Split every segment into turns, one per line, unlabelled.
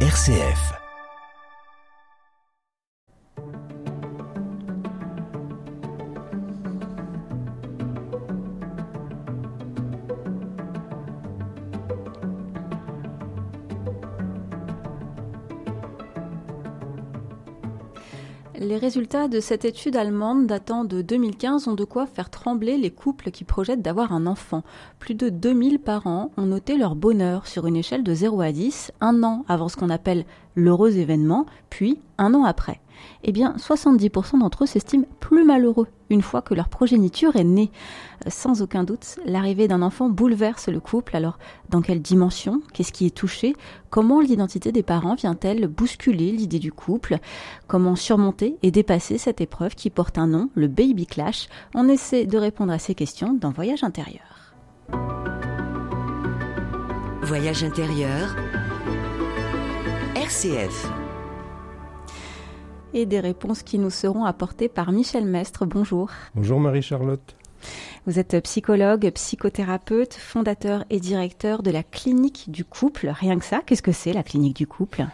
RCF.
Les résultats de cette étude allemande datant de 2015 ont de quoi faire trembler les couples qui projettent d'avoir un enfant. Plus de 2000 parents ont noté leur bonheur sur une échelle de 0 à 10, un an avant ce qu'on appelle l'heureux événement, puis un an après eh bien 70% d'entre eux s'estiment plus malheureux une fois que leur progéniture est née. Euh, sans aucun doute, l'arrivée d'un enfant bouleverse le couple. Alors, dans quelle dimension? Qu'est-ce qui est touché? Comment l'identité des parents vient-elle bousculer l'idée du couple? Comment surmonter et dépasser cette épreuve qui porte un nom, le baby clash? On essaie de répondre à ces questions dans Voyage intérieur.
Voyage intérieur RCF
et des réponses qui nous seront apportées par Michel Mestre. Bonjour.
Bonjour Marie-Charlotte.
Vous êtes psychologue, psychothérapeute, fondateur et directeur de la clinique du couple. Rien que ça, qu'est-ce que c'est la clinique du couple?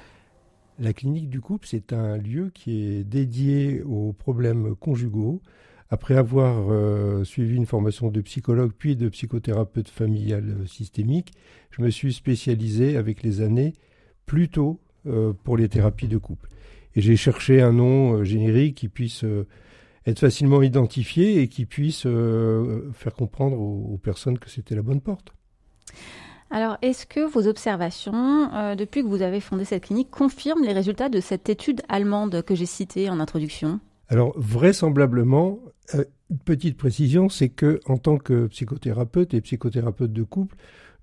La clinique du couple, c'est un lieu qui est dédié aux problèmes conjugaux. Après avoir euh, suivi une formation de psychologue puis de psychothérapeute familial systémique, je me suis spécialisé avec les années plutôt euh, pour les thérapies de couple. Et j'ai cherché un nom euh, générique qui puisse euh, être facilement identifié et qui puisse euh, faire comprendre aux, personnes que c'était la bonne porte.
Alors, est-ce que vos observations, depuis que vous avez fondé cette clinique, confirment les résultats de cette étude allemande que j'ai citée en introduction?
Alors, vraisemblablement, une petite précision, c'est que en tant que psychothérapeute et psychothérapeute de couple,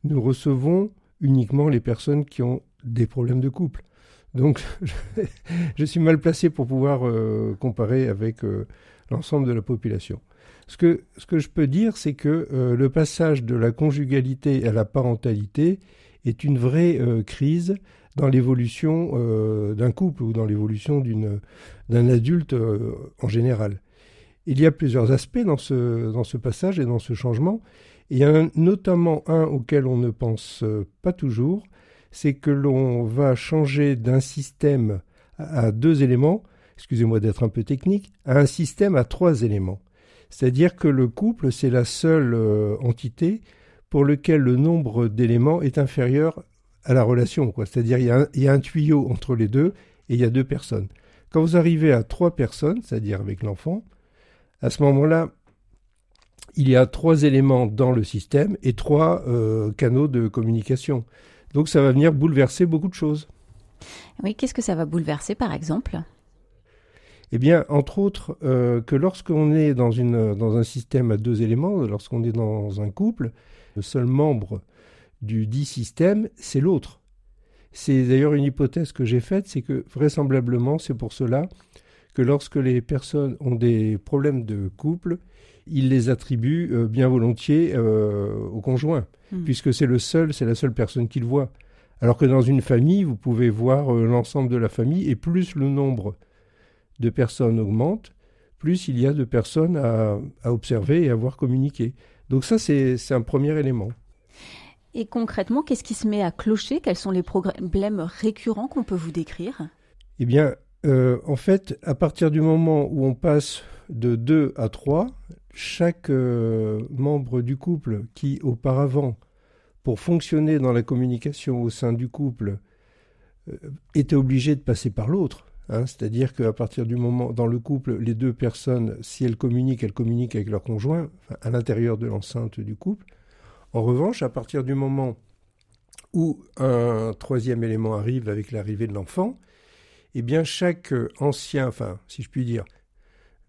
nous recevons uniquement les personnes qui ont des problèmes de couple. Donc, je suis mal placé pour pouvoir euh, comparer avec euh, l'ensemble de la population. Ce que, ce que je peux dire, c'est que euh, le passage de la conjugalité à la parentalité est une vraie crise dans l'évolution d'un couple ou dans l'évolution d'un adulte en général. Il y a plusieurs aspects dans ce, dans ce passage et dans ce changement. a notamment un auquel on ne pense pas toujours, c'est que l'on va changer d'un système à deux éléments, excusez-moi d'être un peu technique, à un système à trois éléments. C'est-à-dire que le couple, c'est la seule euh, entité pour laquelle le nombre d'éléments est inférieur à la relation. C'est-à-dire il, il y, a un tuyau entre les deux et il y a deux personnes. Quand vous arrivez à trois personnes, c'est-à-dire avec l'enfant, à ce moment-là, il y a trois éléments dans le système et trois euh, canaux de communication. Donc ça va venir bouleverser beaucoup de choses.
Oui, qu'est-ce que ça va bouleverser par exemple?
Eh bien, entre autres, euh, que lorsqu'on est dans, une, dans un système à deux éléments, lorsqu'on est dans un couple, le seul membre du dit système, c'est l'autre. C'est d'ailleurs une hypothèse que j'ai faite, c'est que vraisemblablement, c'est pour cela que lorsque les personnes ont des problèmes de couple, ils les attribuent euh, bien volontiers euh, au conjoint. Hmm. puisque c'est le seul, c'est la seule personne qu'il voit. Alors que dans une famille, vous pouvez voir euh, l'ensemble de la famille, et plus le nombre de personnes augmente, plus il y a de personnes à, observer et à voir communiquer. Donc ça, c'est un premier élément.
Et concrètement, qu'est-ce qui se met à clocher? Quels sont les problèmes récurrents qu'on peut vous décrire?
Eh bien, euh, en fait, à partir du moment où on passe de 2 à 3, chaque euh, membre du couple qui auparavant, pour fonctionner dans la communication au sein du couple, euh, était obligé de passer par l'autre, hein, c'est-à-dire qu'à partir du moment, dans le couple, les deux personnes, si elles communiquent, elles communiquent avec leur conjoint, à l'intérieur de l'enceinte du couple. En revanche, à partir du moment où un troisième élément arrive avec l'arrivée de l'enfant, eh bien chaque ancien, enfin si je puis dire,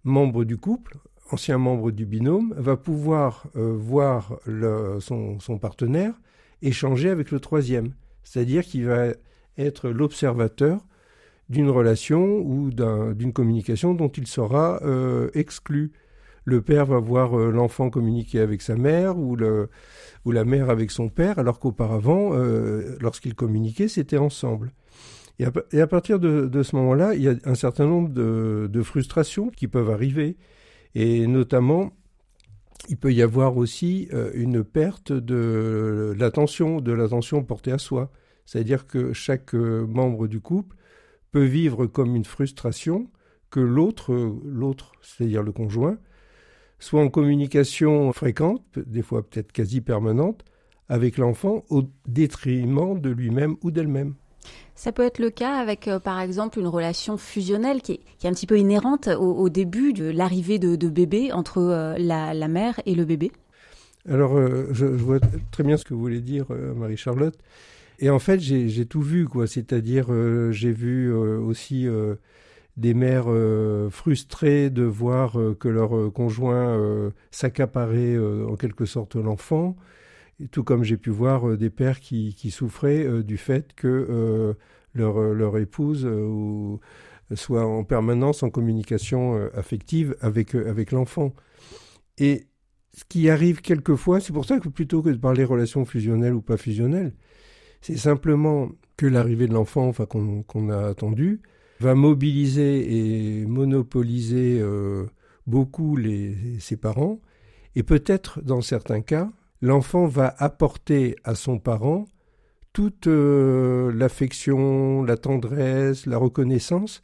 membre du couple ancien membre du binôme, va pouvoir euh, voir son, partenaire échanger avec le troisième. C'est-à-dire qu'il va être l'observateur d'une relation ou d'une communication dont il sera euh, exclu. Le père va voir euh, l'enfant communiquer avec sa mère ou, la mère avec son père, alors qu'auparavant, lorsqu'ils communiquaient, c'était ensemble. Et à, partir de, ce moment-là, il y a un certain nombre de frustrations qui peuvent arriver. Et notamment, il peut y avoir aussi euh, une perte de l'attention, de l'attention portée à soi. C'est-à-dire que chaque euh, membre du couple peut vivre comme une frustration que l'autre, l'autre, c'est-à-dire le conjoint, soit en communication fréquente, des fois peut-être quasi permanente, avec l'enfant au détriment de lui-même ou d'elle-même.
Ça peut être le cas avec, euh, par exemple, une relation fusionnelle qui est, un petit peu inhérente au, début de l'arrivée de, bébé entre euh, la, mère et le bébé.
Alors, euh, je, vois très bien ce que vous voulez dire, Marie-Charlotte. Et en fait, j'ai tout vu, quoi. C'est-à-dire, j'ai vu aussi des mères frustrées de voir que leur conjoint s'accaparait en quelque sorte l'enfant tout comme j'ai pu voir euh, des pères qui, souffraient euh, du fait que euh, leur, épouse soit en permanence en communication affective avec, avec l'enfant. Et ce qui arrive quelquefois, c'est pour ça que plutôt que de parler relations fusionnelles ou pas fusionnelles, c'est simplement que l'arrivée de l'enfant, enfin qu'on a attendu, va mobiliser et monopoliser beaucoup ses parents, et peut-être dans certains cas l'enfant va apporter à son parent toute euh, l'affection, la tendresse, la reconnaissance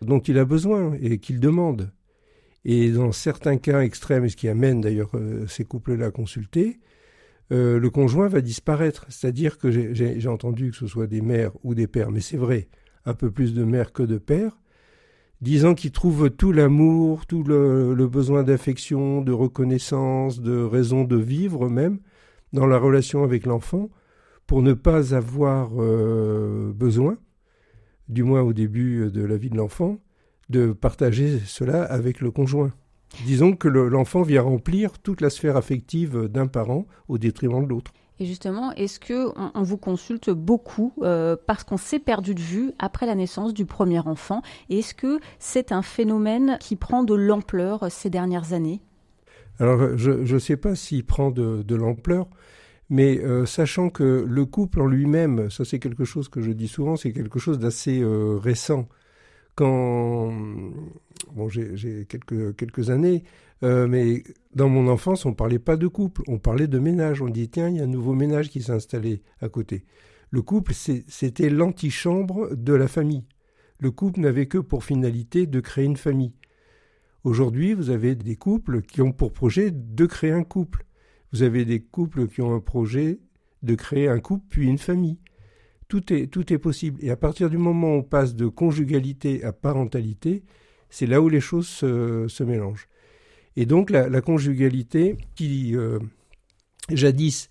dont il a besoin et qu'il demande. Et dans certains cas extrêmes, ce qui amène d'ailleurs euh, ces couples-là à consulter, euh, le conjoint va disparaître. C'est-à-dire que j'ai entendu que ce soit des mères ou des pères, mais c'est vrai, un peu plus de mères que de pères, disant qu'ils trouvent tout l'amour, tout le, besoin d'affection, de reconnaissance, de raison de vivre même dans la relation avec l'enfant, pour ne pas avoir euh, besoin, du moins au début de la vie de l'enfant, de partager cela avec le conjoint. Disons que l'enfant vient remplir toute la sphère affective d'un parent au détriment de l'autre.
Et justement, est-ce que on, vous consulte beaucoup euh, parce qu'on s'est perdu de vue après la naissance du premier enfant? Est-ce que c'est un phénomène qui prend de l'ampleur ces dernières années?
Alors, je ne sais pas s'il prend de, l'ampleur, mais euh, sachant que le couple en lui-même, ça c'est quelque chose que je dis souvent, c'est quelque chose d'assez euh, récent. Quand bon, j'ai quelques années, euh, mais dans mon enfance, on ne parlait pas de couple, on parlait de ménage. On dit tiens, il y a un nouveau ménage qui s'est installé à côté. Le couple, c'était l'antichambre de la famille. Le couple n'avait que pour finalité de créer une famille. Aujourd'hui, vous avez des couples qui ont pour projet de créer un couple. Vous avez des couples qui ont un projet de créer un couple puis une famille. Tout est, tout est possible. Et à partir du moment où on passe de conjugalité à parentalité, c'est là où les choses se mélangent. Et donc la, conjugalité, qui euh, jadis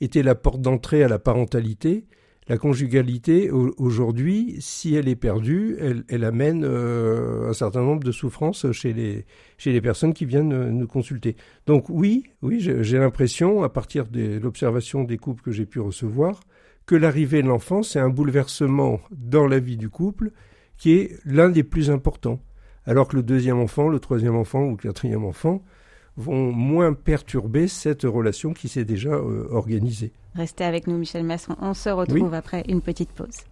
était la porte d'entrée à la parentalité, la conjugalité, aujourd'hui, si elle est perdue, elle, amène euh, un certain nombre de souffrances chez les, chez les personnes qui viennent euh, nous consulter. Donc oui, oui, j'ai l'impression, à partir de l'observation des couples que j'ai pu recevoir, que l'arrivée de l'enfant, c'est un bouleversement dans la vie du couple qui est l'un des plus importants alors que le deuxième enfant, le troisième enfant ou le quatrième enfant vont moins perturber cette relation qui s'est déjà euh, organisée.
Restez avec nous, Michel Masson. On se retrouve après une petite pause.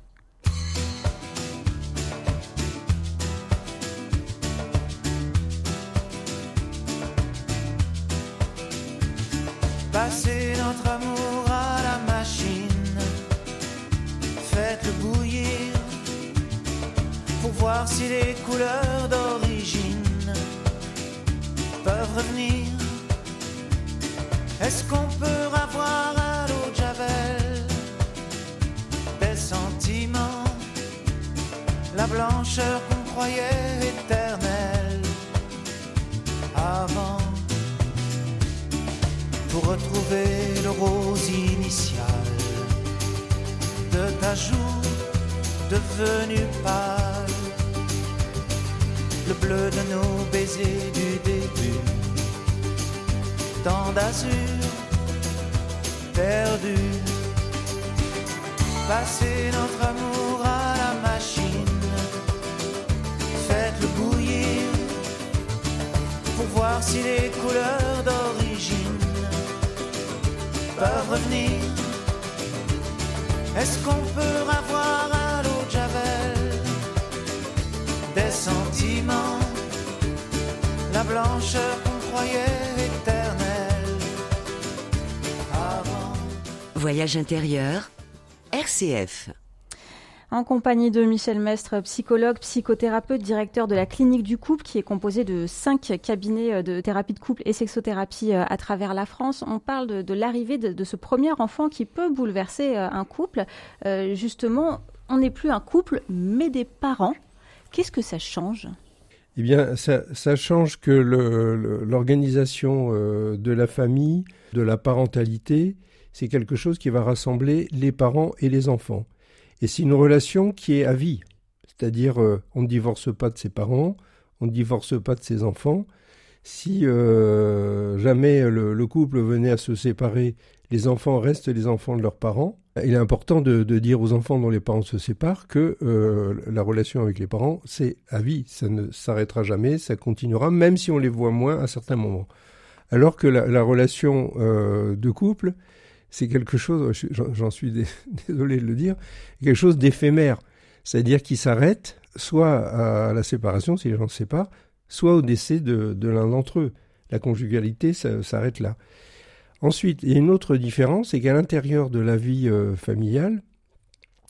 Passez notre amour si les couleurs Est-ce qu'on peut avoir à l'eau de Javel des sentiments, la blancheur qu'on croyait éternelle avant pour retrouver le rose initial de ta joue devenu pâle, le bleu de nos baisers du début tant d'azur perdu. Passez notre amour à la machine, faites-le bouillir pour voir si les couleurs d'origine peuvent revenir. Est-ce qu'on peut avoir la blancheur qu'on croyait
Voyage intérieur, RCF.
En compagnie de Michel Mestre, psychologue, psychothérapeute, directeur de la clinique du couple, qui est composé de cinq cabinets euh, de thérapie de couple et sexothérapie euh, à travers la France. On parle de, l'arrivée de, ce premier enfant qui peut bouleverser euh, un couple. justement, on n'est plus un couple, mais des parents. Qu'est-ce que ça change?
Eh bien, ça, change que l'organisation de la famille, de la parentalité, c'est quelque chose qui va rassembler les parents et les enfants. Et c'est une relation qui est à vie. C'est-à-dire, euh, on ne divorce pas de ses parents, on ne divorce pas de ses enfants. Si euh, jamais le, couple venait à se séparer, les enfants restent les enfants de leurs parents. Il est important de, dire aux enfants dont les parents se séparent que euh, la relation avec les parents, c'est à vie. Ça ne s'arrêtera jamais, ça continuera, même si on les voit moins à certains moments. Alors que la, relation de couple, c'est quelque chose, j'en suis désolé de le dire, quelque chose d'éphémère. C'est-à-dire qui s'arrête soit à la séparation, si les gens se séparent, soit au décès de, l'un d'entre eux. La conjugalité s'arrête là. Ensuite, il y a une autre différence, c'est qu'à l'intérieur de la vie euh, familiale,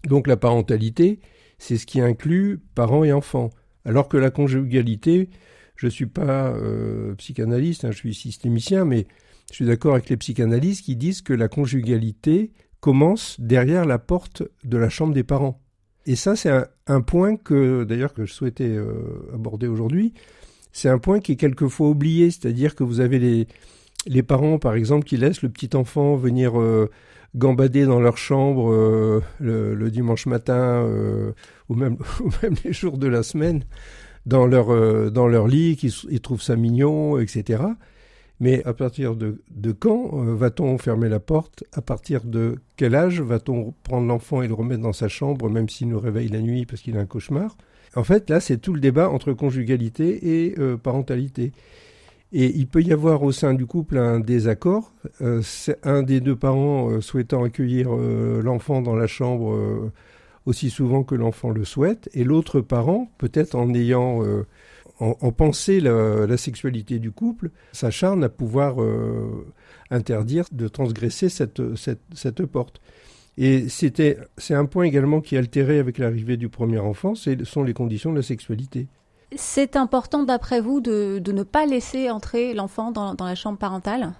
donc la parentalité, c'est ce qui inclut parents et enfants. Alors que la conjugalité, je ne suis pas euh, psychanalyste, hein, je suis systémicien, mais je suis d'accord avec les psychanalystes qui disent que la conjugalité commence derrière la porte de la chambre des parents. Et ça, c'est un, point que, d'ailleurs, que je souhaitais euh, aborder aujourd'hui. C'est un point qui est quelquefois oublié, c'est-à-dire que vous avez les, les parents, par exemple, qui laissent le petit enfant venir euh, gambader dans leur chambre euh, le, dimanche matin ou, même, ou même les jours de la semaine dans leur, dans leur lit, qui, ils trouvent ça mignon, etc. Mais à partir de, quand euh, va-t-on fermer la porte? À partir de quel âge va-t-on prendre l'enfant et le remettre dans sa chambre, même s'il nous réveille la nuit parce qu'il a un cauchemar? En fait, là, c'est tout le débat entre conjugalité et euh, parentalité. Et il peut y avoir au sein du couple un désaccord. Euh, un des deux parents souhaitant accueillir l'enfant dans la chambre aussi souvent que l'enfant le souhaite, et l'autre parent, peut-être en ayant en, la, sexualité du couple, s'acharne à pouvoir euh, interdire de transgresser cette porte. Et c'était, c'est un point également qui est altéré avec l'arrivée du premier enfant, ce sont les conditions de la sexualité.
C'est important, d'après vous, de, ne pas laisser entrer l'enfant dans, la chambre parentale?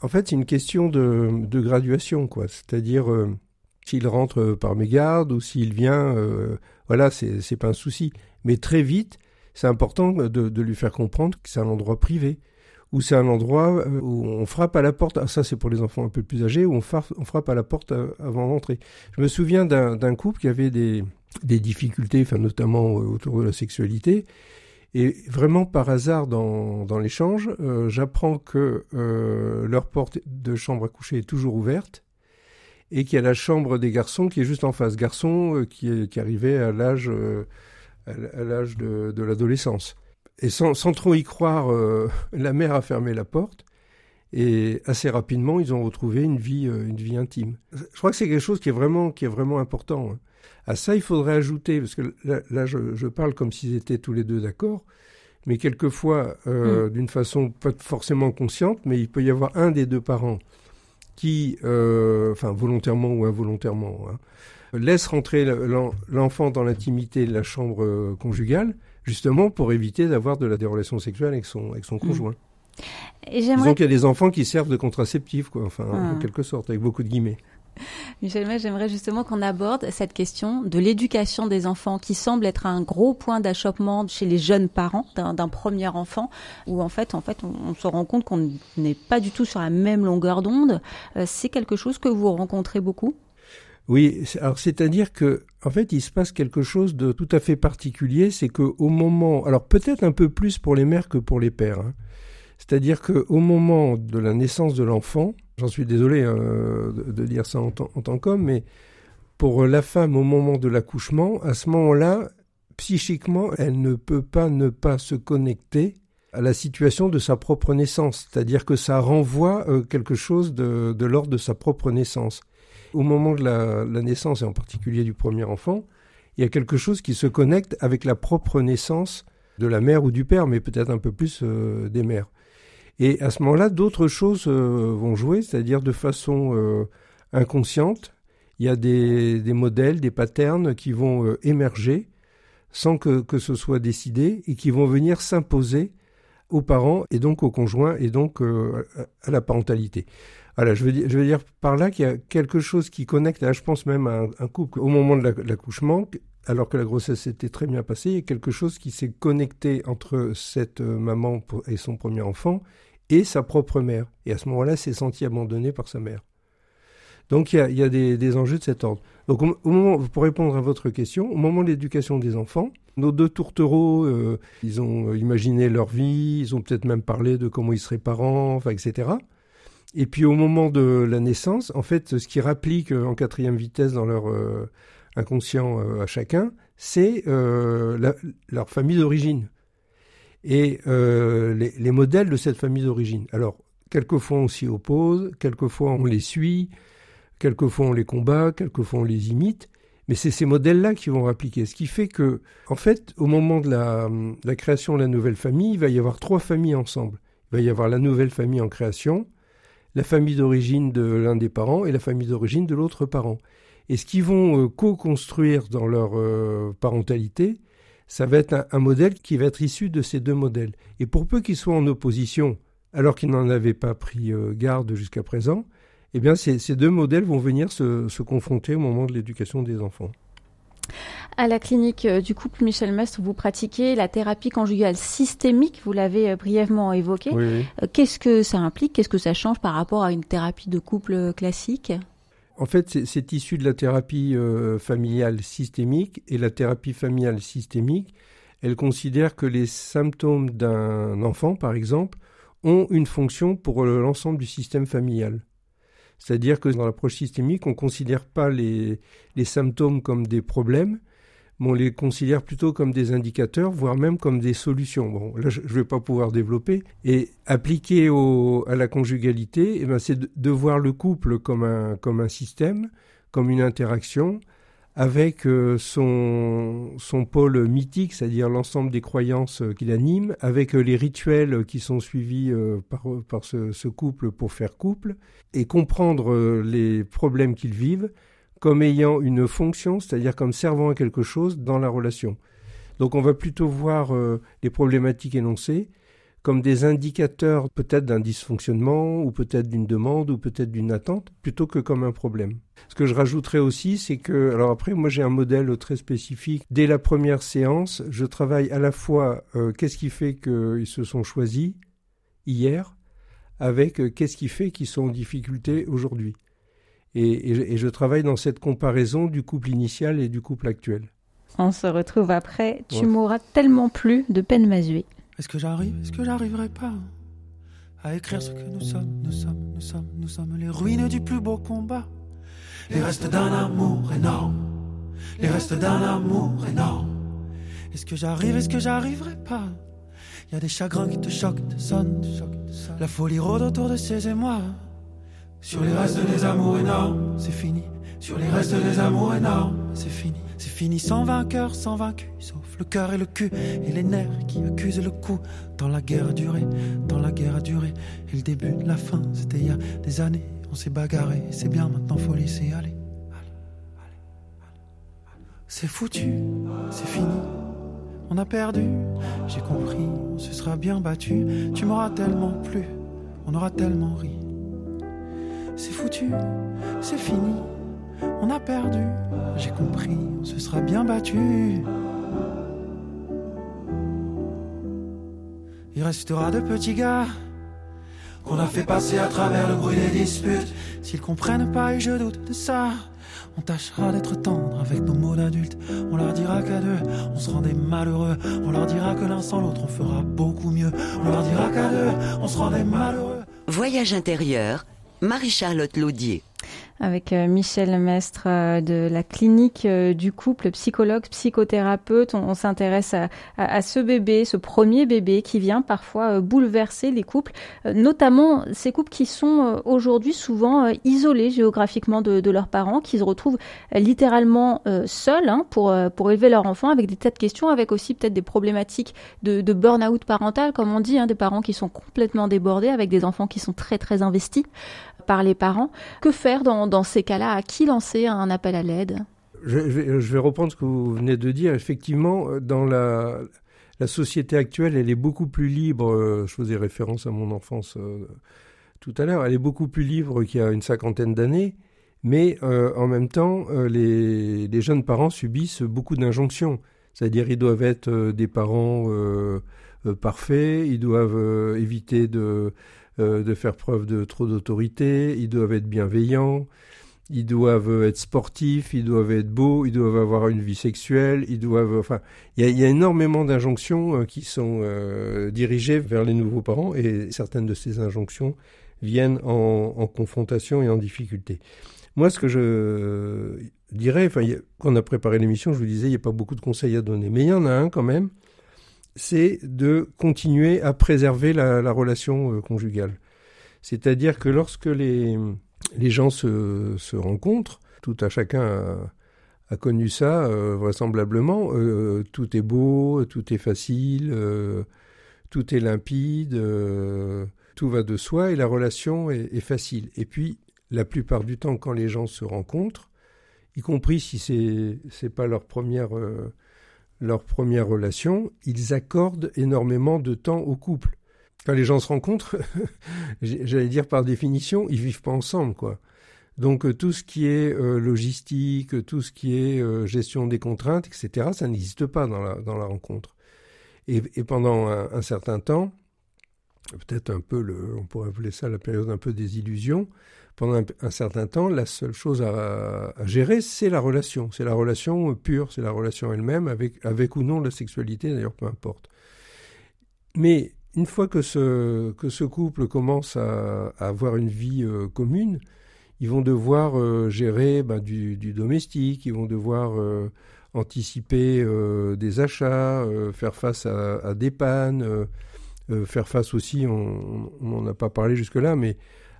En fait, c'est une question de, graduation, quoi. C'est-à-dire, euh, s'il rentre par mégarde ou s'il vient, euh, voilà, c'est, pas un souci. Mais très vite, c'est important de, lui faire comprendre que c'est un endroit privé, ou c'est un endroit euh, où on frappe à la porte. Ah, ça, c'est pour les enfants un peu plus âgés, où on, frappe, à la porte euh, avant d'entrer. Je me souviens d'un couple qui avait des, difficultés, enfin, notamment euh, autour de la sexualité. Et vraiment par hasard dans, l'échange, j'apprends que leur porte de chambre à coucher est toujours ouverte et qu'il y a la chambre des garçons qui est juste en face. Garçon qui, qui arrivait à l'âge de, l'adolescence. Et sans, trop y croire, euh, la mère a fermé la porte. Et assez rapidement, ils ont retrouvé une vie, euh, intime. Je crois que c'est quelque chose qui est vraiment, qui est vraiment important. À ça, il faudrait ajouter, parce que là, je, parle comme s'ils étaient tous les deux d'accord, mais quelquefois, euh, mm. d'une façon pas forcément consciente, mais il peut y avoir un des deux parents qui, enfin volontairement ou involontairement, hein, laisse rentrer l'enfant dans l'intimité de la chambre euh, conjugale, justement pour éviter d'avoir de la dérelation sexuelle avec son, avec son mm. conjoint. Et Disons qu'il y a des enfants qui servent de contraceptifs, quoi, enfin, en ah. quelque sorte, avec beaucoup de guillemets.
Michel j'aimerais justement qu'on aborde cette question de l'éducation des enfants qui semble être un gros point d'achoppement chez les jeunes parents d'un premier enfant où en fait, en fait on, se rend compte qu'on n'est pas du tout sur la même longueur d'onde. Euh, c'est quelque chose que vous rencontrez beaucoup?
Oui, alors c'est-à-dire que en fait, il se passe quelque chose de tout à fait particulier, c'est que au moment, alors peut-être un peu plus pour les mères que pour les pères, hein, c'est-à-dire que au moment de la naissance de l'enfant, j'en suis désolé hein, de, dire ça en, en tant qu'homme, mais pour la femme au moment de l'accouchement, à ce moment-là, psychiquement, elle ne peut pas ne pas se connecter à la situation de sa propre naissance, c'est-à-dire que ça renvoie euh, quelque chose de, de l'ordre de sa propre naissance au moment de la, naissance, et en particulier du premier enfant, il y a quelque chose qui se connecte avec la propre naissance de la mère ou du père, mais peut-être un peu plus euh, des mères. Et à ce moment-là, d'autres choses euh, vont jouer, c'est-à-dire de façon euh, inconsciente, il y a des, modèles, des patterns qui vont euh, émerger sans que, que ce soit décidé et qui vont venir s'imposer aux parents et donc aux conjoints et donc à la parentalité. Voilà, je veux, dire, je veux dire par là qu'il y a quelque chose qui connecte, je pense même à un couple au moment de l'accouchement, alors que la grossesse était très bien passée, il y a quelque chose qui s'est connecté entre cette euh, maman et son premier enfant et sa propre mère. Et à ce moment-là, s'est senti abandonné par sa mère. Donc il y a, des, enjeux de cet ordre. Donc au, moment, pour répondre à votre question, au moment de l'éducation des enfants, nos deux tourtereaux, euh, ils ont imaginé leur vie, ils ont peut-être même parlé de comment ils seraient parents, etc. Et puis au moment de la naissance, en fait, ce qui rapplique en quatrième vitesse dans leur euh, inconscient euh, à chacun, c'est euh, leur famille d'origine et euh, les, les, modèles de cette famille d'origine. Alors, quelquefois on s'y oppose, quelquefois on les suit, quelquefois on les combat, quelquefois on les imite, mais c'est ces modèles-là qui vont appliquer. Ce qui fait que, en fait, au moment de la, création de la nouvelle famille, il va y avoir trois familles ensemble. Il va y avoir la nouvelle famille en création, la famille d'origine de l'un des parents et la famille d'origine de l'autre parent. Et ce qu'ils vont euh, co-construire dans leur euh, parentalité, ça va être un, un, modèle qui va être issu de ces deux modèles. Et pour peu qu'ils soient en opposition, alors qu'ils n'en avaient pas pris euh, garde jusqu'à présent, eh bien ces, ces, deux modèles vont venir se, se confronter au moment de l'éducation des enfants.
À la clinique du couple Michel Mestre, vous pratiquez la thérapie conjugale systémique, vous l'avez brièvement évoqué.
Oui, oui.
Qu'est-ce que ça implique? Qu'est-ce que ça change par rapport à une thérapie de couple classique?
En fait, c'est issu de la thérapie euh, familiale systémique et la thérapie familiale systémique, elle considère que les symptômes d'un enfant, par exemple, ont une fonction pour l'ensemble du système familial. C'est-à-dire que dans l'approche systémique, on ne considère pas les, les symptômes comme des problèmes, mais on les considère plutôt comme des indicateurs, voire même comme des solutions. Bon, là, je ne vais pas pouvoir développer. Et appliquer au, à la conjugalité, eh ben, c'est de, voir le couple comme un, système, comme une interaction, avec euh, son, pôle mythique, c'est-à-dire l'ensemble des croyances euh, qui l'animent, avec euh, les rituels qui sont suivis par, ce, ce, couple pour faire couple, et comprendre les problèmes qu'ils vivent, comme ayant une fonction, c'est-à-dire comme servant à quelque chose dans la relation. Donc on va plutôt voir euh, les problématiques énoncées comme des indicateurs peut-être d'un dysfonctionnement ou peut-être d'une demande ou peut-être d'une attente plutôt que comme un problème. Ce que je rajouterais aussi, c'est que, alors après, moi j'ai un modèle très spécifique. Dès la première séance, je travaille à la fois euh, qu'est-ce qui fait qu'ils se sont choisis hier avec euh, qu'est-ce qui fait qu'ils sont en difficulté aujourd'hui. Et, et, et, je travaille dans cette comparaison du couple initial et du couple actuel.
On se retrouve après. Tu ouais. m'auras tellement plu de peine Mazué.
Est-ce que j'arrive Est-ce que j'arriverai pas à écrire ce que nous sommes Nous sommes, nous sommes, nous sommes les ruines du plus beau combat? Les restes d'un amour énorme. Les restes d'un amour énorme. Est-ce que j'arrive Est-ce que j'arriverai pas? Il y a des chagrins qui te choquent, te sonnent. La folie rôde autour de ces émois. Sur les restes des amours énormes, c'est fini. Sur les restes des amours énormes, c'est fini. C'est fini sans vainqueur, sans vaincu, sauf le cœur et le cul et les nerfs qui accusent le coup. Dans la guerre a duré, dans la guerre a duré, et le début de la fin, c'était il y a des années. On s'est bagarré, c'est bien, maintenant faut laisser aller. C'est foutu, c'est fini, on a perdu, j'ai compris, on se sera bien battu. Tu m'auras tellement plu, on aura tellement ri. C'est foutu, c'est fini. On a perdu, j'ai compris, on se sera bien battu. Il restera de petits gars qu'on a fait passer à travers le bruit des disputes. S'ils comprennent pas, et je doute de ça, on tâchera d'être tendre avec nos mots d'adultes. On leur dira qu'à deux, on se rendait malheureux. On leur dira que l'un sans l'autre, on fera beaucoup mieux. On leur dira qu'à deux, on se rendait malheureux.
Voyage intérieur, Marie-Charlotte Laudier
avec euh, Michel Mestre euh, de la clinique euh, du couple, psychologue, psychothérapeute. On, s'intéresse à, ce bébé, ce premier bébé qui vient parfois bouleverser les couples, notamment ces couples qui sont aujourd'hui souvent isolés géographiquement de, leurs parents, qui se retrouvent littéralement seuls hein, pour, pour élever leur enfant avec des tas de questions, avec aussi peut-être des problématiques de, de burn-out parental, comme on dit, hein, des parents qui sont complètement débordés avec des enfants qui sont très très investis. Par les parents. Que faire dans, ces cas-là? À qui lancer un appel à l'aide?
Je, vais, reprendre ce que vous venez de dire. Effectivement, dans la, société actuelle, elle est beaucoup plus libre. Euh, je faisais référence à mon enfance euh, tout à l'heure. Elle est beaucoup plus libre qu'il y a une cinquantaine d'années. Mais euh, en même temps, les, les, jeunes parents subissent beaucoup d'injonctions. C'est-à-dire, ils doivent être des parents parfaits, ils doivent éviter de, de faire preuve de trop d'autorité, ils doivent être bienveillants, ils doivent être sportifs, ils doivent être beaux, ils doivent avoir une vie sexuelle, ils doivent, enfin, il y a, énormément d'injonctions euh, qui sont euh, dirigées vers les nouveaux parents et certaines de ces injonctions viennent en, confrontation et en difficulté. Moi, ce que je dirais, enfin, quand on a préparé l'émission, je vous disais, il n'y a pas beaucoup de conseils à donner, mais il y en a un quand même, c'est de continuer à préserver la, relation euh, conjugale. C'est-à-dire que lorsque les les gens se, se, rencontrent, tout à chacun a, connu ça euh, vraisemblablement. Euh, tout est beau, tout est facile, tout est limpide, tout va de soi et la relation est, facile. Et puis, la plupart du temps, quand les gens se rencontrent, y compris si c'est c'est pas leur première leur première relation, ils accordent énormément de temps au couple quand les gens se rencontrent, j'allais dire par définition, ils vivent pas ensemble, quoi. Donc euh, tout ce qui est euh, logistique, tout ce qui est euh, gestion des contraintes, etc., ça n'existe pas dans la, dans la rencontre. Et, pendant un, certain temps, peut-être un peu, le, on pourrait appeler ça la période un peu des illusions, pendant un, certain temps, la seule chose à, à gérer, c'est la relation. C'est la relation pure, c'est la relation elle-même, avec, ou non la sexualité, d'ailleurs, peu importe. Mais une fois que ce, couple commence à, avoir une vie euh, commune, ils vont devoir euh, gérer bah, du, domestique, ils vont devoir euh, anticiper des achats, faire face à, des pannes, faire face aussi, on n'en a pas parlé jusque-là, mais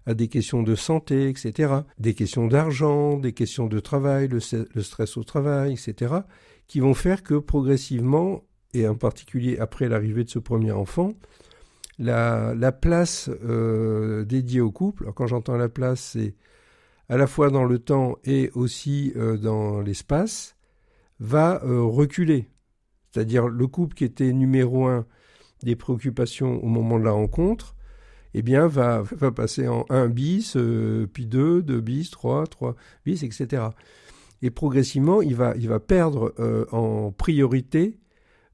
à des questions de santé, etc., des questions d'argent, des questions de travail, le, stress au travail, etc., qui vont faire que progressivement, et en particulier après l'arrivée de ce premier enfant, la, place euh, dédiée au couple, quand j'entends la place, c'est à la fois dans le temps et aussi euh, dans l'espace, va euh, reculer. C'est-à-dire le couple qui était numéro un des préoccupations au moment de la rencontre, eh bien, va, va passer en 1 bis, puis 2, 2 bis, 3, 3 bis, etc. Et progressivement, il va, il va perdre en priorité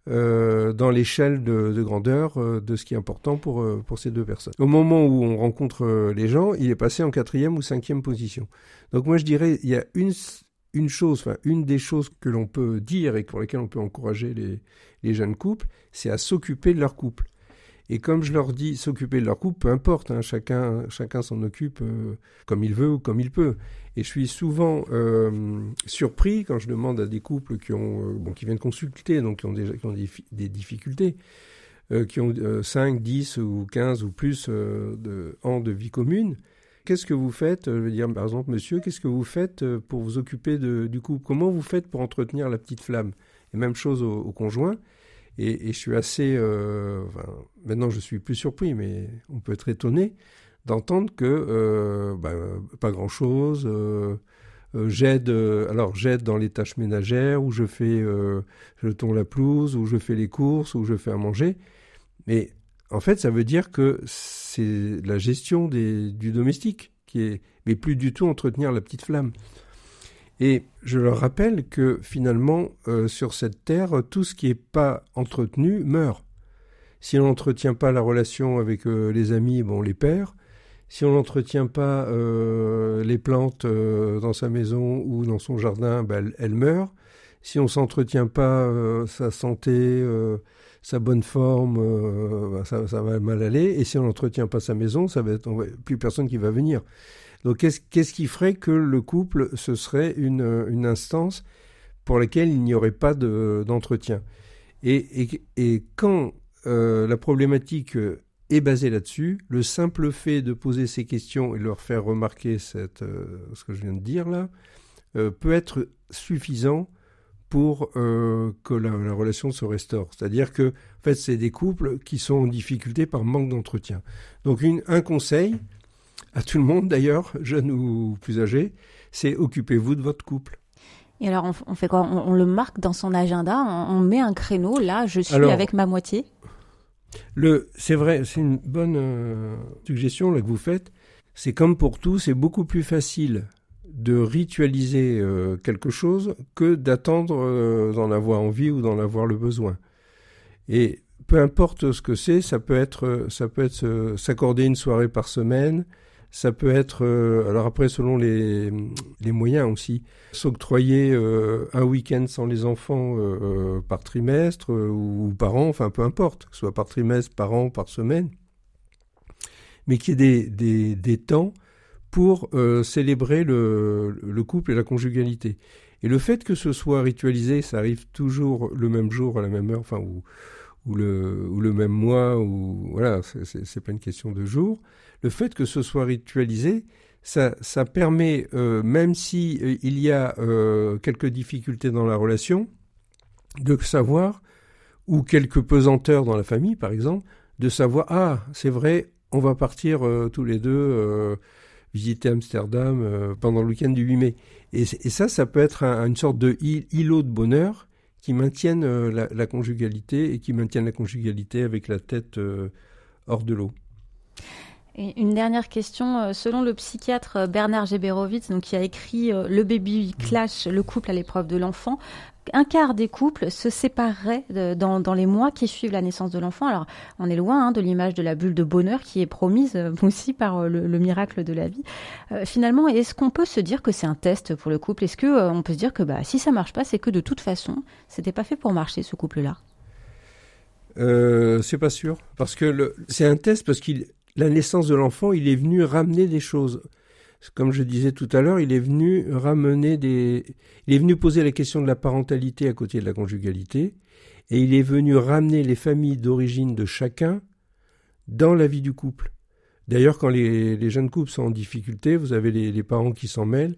euh, dans l'échelle de, grandeur euh, de ce qui est important pour, euh, pour ces deux personnes. Au moment où on rencontre les gens, il est passé en quatrième ou cinquième position. Donc moi je dirais, il y a une, une chose, enfin une des choses que l'on peut dire et pour lesquelles on peut encourager les, les jeunes couples, c'est à s'occuper de leur couple. Et comme je leur dis, s'occuper de leur couple, peu importe, hein, chacun, chacun s'en occupe comme il veut ou comme il peut. Et je suis souvent euh, surpris quand je demande à des couples qui, ont, euh, bon, qui viennent consulter, donc qui ont, déjà, qui ont des, difficultés, euh, qui ont 5, 10 ou 15 ou plus de ans de vie commune, qu'est-ce que vous faites? Je veux dire, par exemple, monsieur, qu'est-ce que vous faites pour vous occuper du couple? Comment vous faites pour entretenir la petite flamme? Et même chose au, au conjoint. Et, je suis assez... Enfin, maintenant, je suis plus surpris, mais on peut être étonné d'entendre que euh, bah, pas grand chose. Euh, euh, j'aide, alors j'aide dans les tâches ménagères, ou je fais, je la pelouse, ou je fais les courses, ou je fais à manger. Mais en fait, ça veut dire que c'est la gestion du domestique qui est, mais plus du tout entretenir la petite flamme. Et je leur rappelle que finalement, sur cette terre, tout ce qui n'est pas entretenu meurt. Si on n'entretient pas la relation avec les amis, bon, on les perd. Si on n'entretient pas euh, les plantes euh, dans sa maison ou dans son jardin, ben, elles, meurent. Si on s'entretient pas euh, sa santé, sa bonne forme, ben, ça, va mal aller. Et si on n'entretient pas sa maison, ça va être plus personne qui va venir. Donc qu'est-ce qui ferait que le couple, ce serait une, instance pour laquelle il n'y aurait pas d'entretien? Et, quand la problématique est basé là-dessus. Le simple fait de poser ces questions et leur faire remarquer euh, ce que je viens de dire là euh, peut être suffisant pour euh, que la, relation se restaure. C'est-à-dire que, en fait, c'est des couples qui sont en difficulté par manque d'entretien. Donc, un conseil, à tout le monde d'ailleurs, jeunes ou plus âgés, c'est occupez-vous de votre couple.
Et alors, on, fait quoi? On, le marque dans son agenda, on, met un créneau, là, je suis avec ma moitié
le, C'est vrai, c'est une bonne euh, suggestion là, que vous faites. C'est comme pour tout, c'est beaucoup plus facile de ritualiser euh, quelque chose que d'attendre euh, d'en avoir envie ou d'en avoir le besoin. Et peu importe ce que c'est, ça peut être, ça peut être s'accorder une soirée par semaine, ça peut être, euh, alors après selon les, les moyens aussi, s'octroyer euh, un week-end sans les enfants euh, par trimestre ou par an, enfin peu importe, que ce soit par trimestre, par an, par semaine, mais qu'il y ait des, des, des temps pour célébrer le, le couple et la conjugalité. Et le fait que ce soit ritualisé, ça arrive toujours le même jour, à la même heure, enfin, ou, le, ou le même mois, ou voilà, c'est pas une question de jour le fait que ce soit ritualisé, ça, permet, euh, même si euh, il y a euh, quelques difficultés dans la relation, de savoir, ou quelques pesanteurs dans la famille, par exemple, de savoir, ah, c'est vrai, on va partir tous les deux visiter Amsterdam pendant le week-end du 8 mai. Et, ça, ça peut être une sorte de îlot de bonheur qui maintienne la, la, conjugalité et qui maintienne la conjugalité avec la tête hors de l'eau
une dernière question. Euh, selon le psychiatre euh, Bernard Geberovitz, donc, qui a écrit euh, Le baby clash, le couple à l'épreuve de l'enfant, un quart des couples se sépareraient dans, les mois qui suivent la naissance de l'enfant. Alors, on est loin hein, de l'image de la bulle de bonheur qui est promise aussi par le, miracle de la vie. finalement, est-ce qu'on peut se dire que c'est un test pour le couple? Est-ce qu'on on peut se dire que bah, si ça marche pas, c'est que de toute façon, c'était pas fait pour marcher ce couple-là?
C'est pas sûr parce que c'est un test parce qu'il la naissance de l'enfant, il est venu ramener des choses. Comme je disais tout à l'heure, il est venu ramener des, il est venu poser la question de la parentalité à côté de la conjugalité, et il est venu ramener les familles d'origine de chacun dans la vie du couple. D'ailleurs, quand les, jeunes couples sont en difficulté, vous avez les, parents qui s'en mêlent,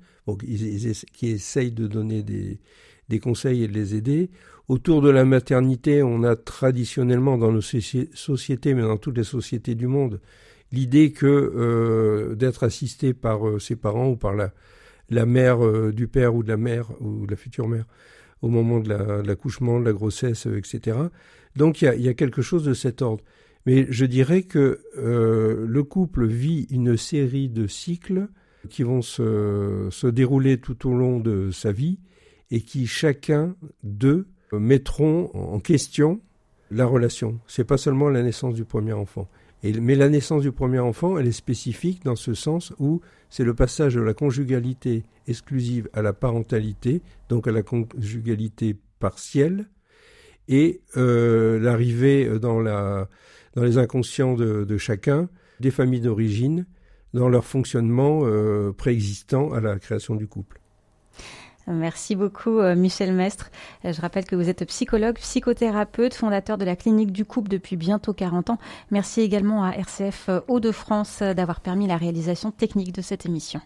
qui essayent de donner des, des conseils et de les aider. Autour de la maternité, on a traditionnellement dans nos sociétés, mais dans toutes les sociétés du monde, l'idée que euh, d'être assisté par euh, ses parents ou par la, la mère euh, du père ou de la mère ou de la future mère au moment de l'accouchement, de, la grossesse, etc. Donc il y a, quelque chose de cet ordre. Mais je dirais que le couple vit une série de cycles qui vont se dérouler tout au long de sa vie et qui chacun d'eux mettront en question la relation. C'est pas seulement la naissance du premier enfant. Mais la naissance du premier enfant, elle est spécifique dans ce sens où c'est le passage de la conjugalité exclusive à la parentalité, donc à la conjugalité partielle, et euh, l'arrivée dans, la, dans les inconscients de, chacun des familles d'origine, dans leur fonctionnement euh, préexistant à la création du couple.
Merci beaucoup, euh, Michel Mestre. Euh, je rappelle que vous êtes psychologue, psychothérapeute, fondateur de la clinique du couple depuis bientôt 40 ans. Merci également à RCF Hauts-de-France d'avoir permis la réalisation technique de cette émission.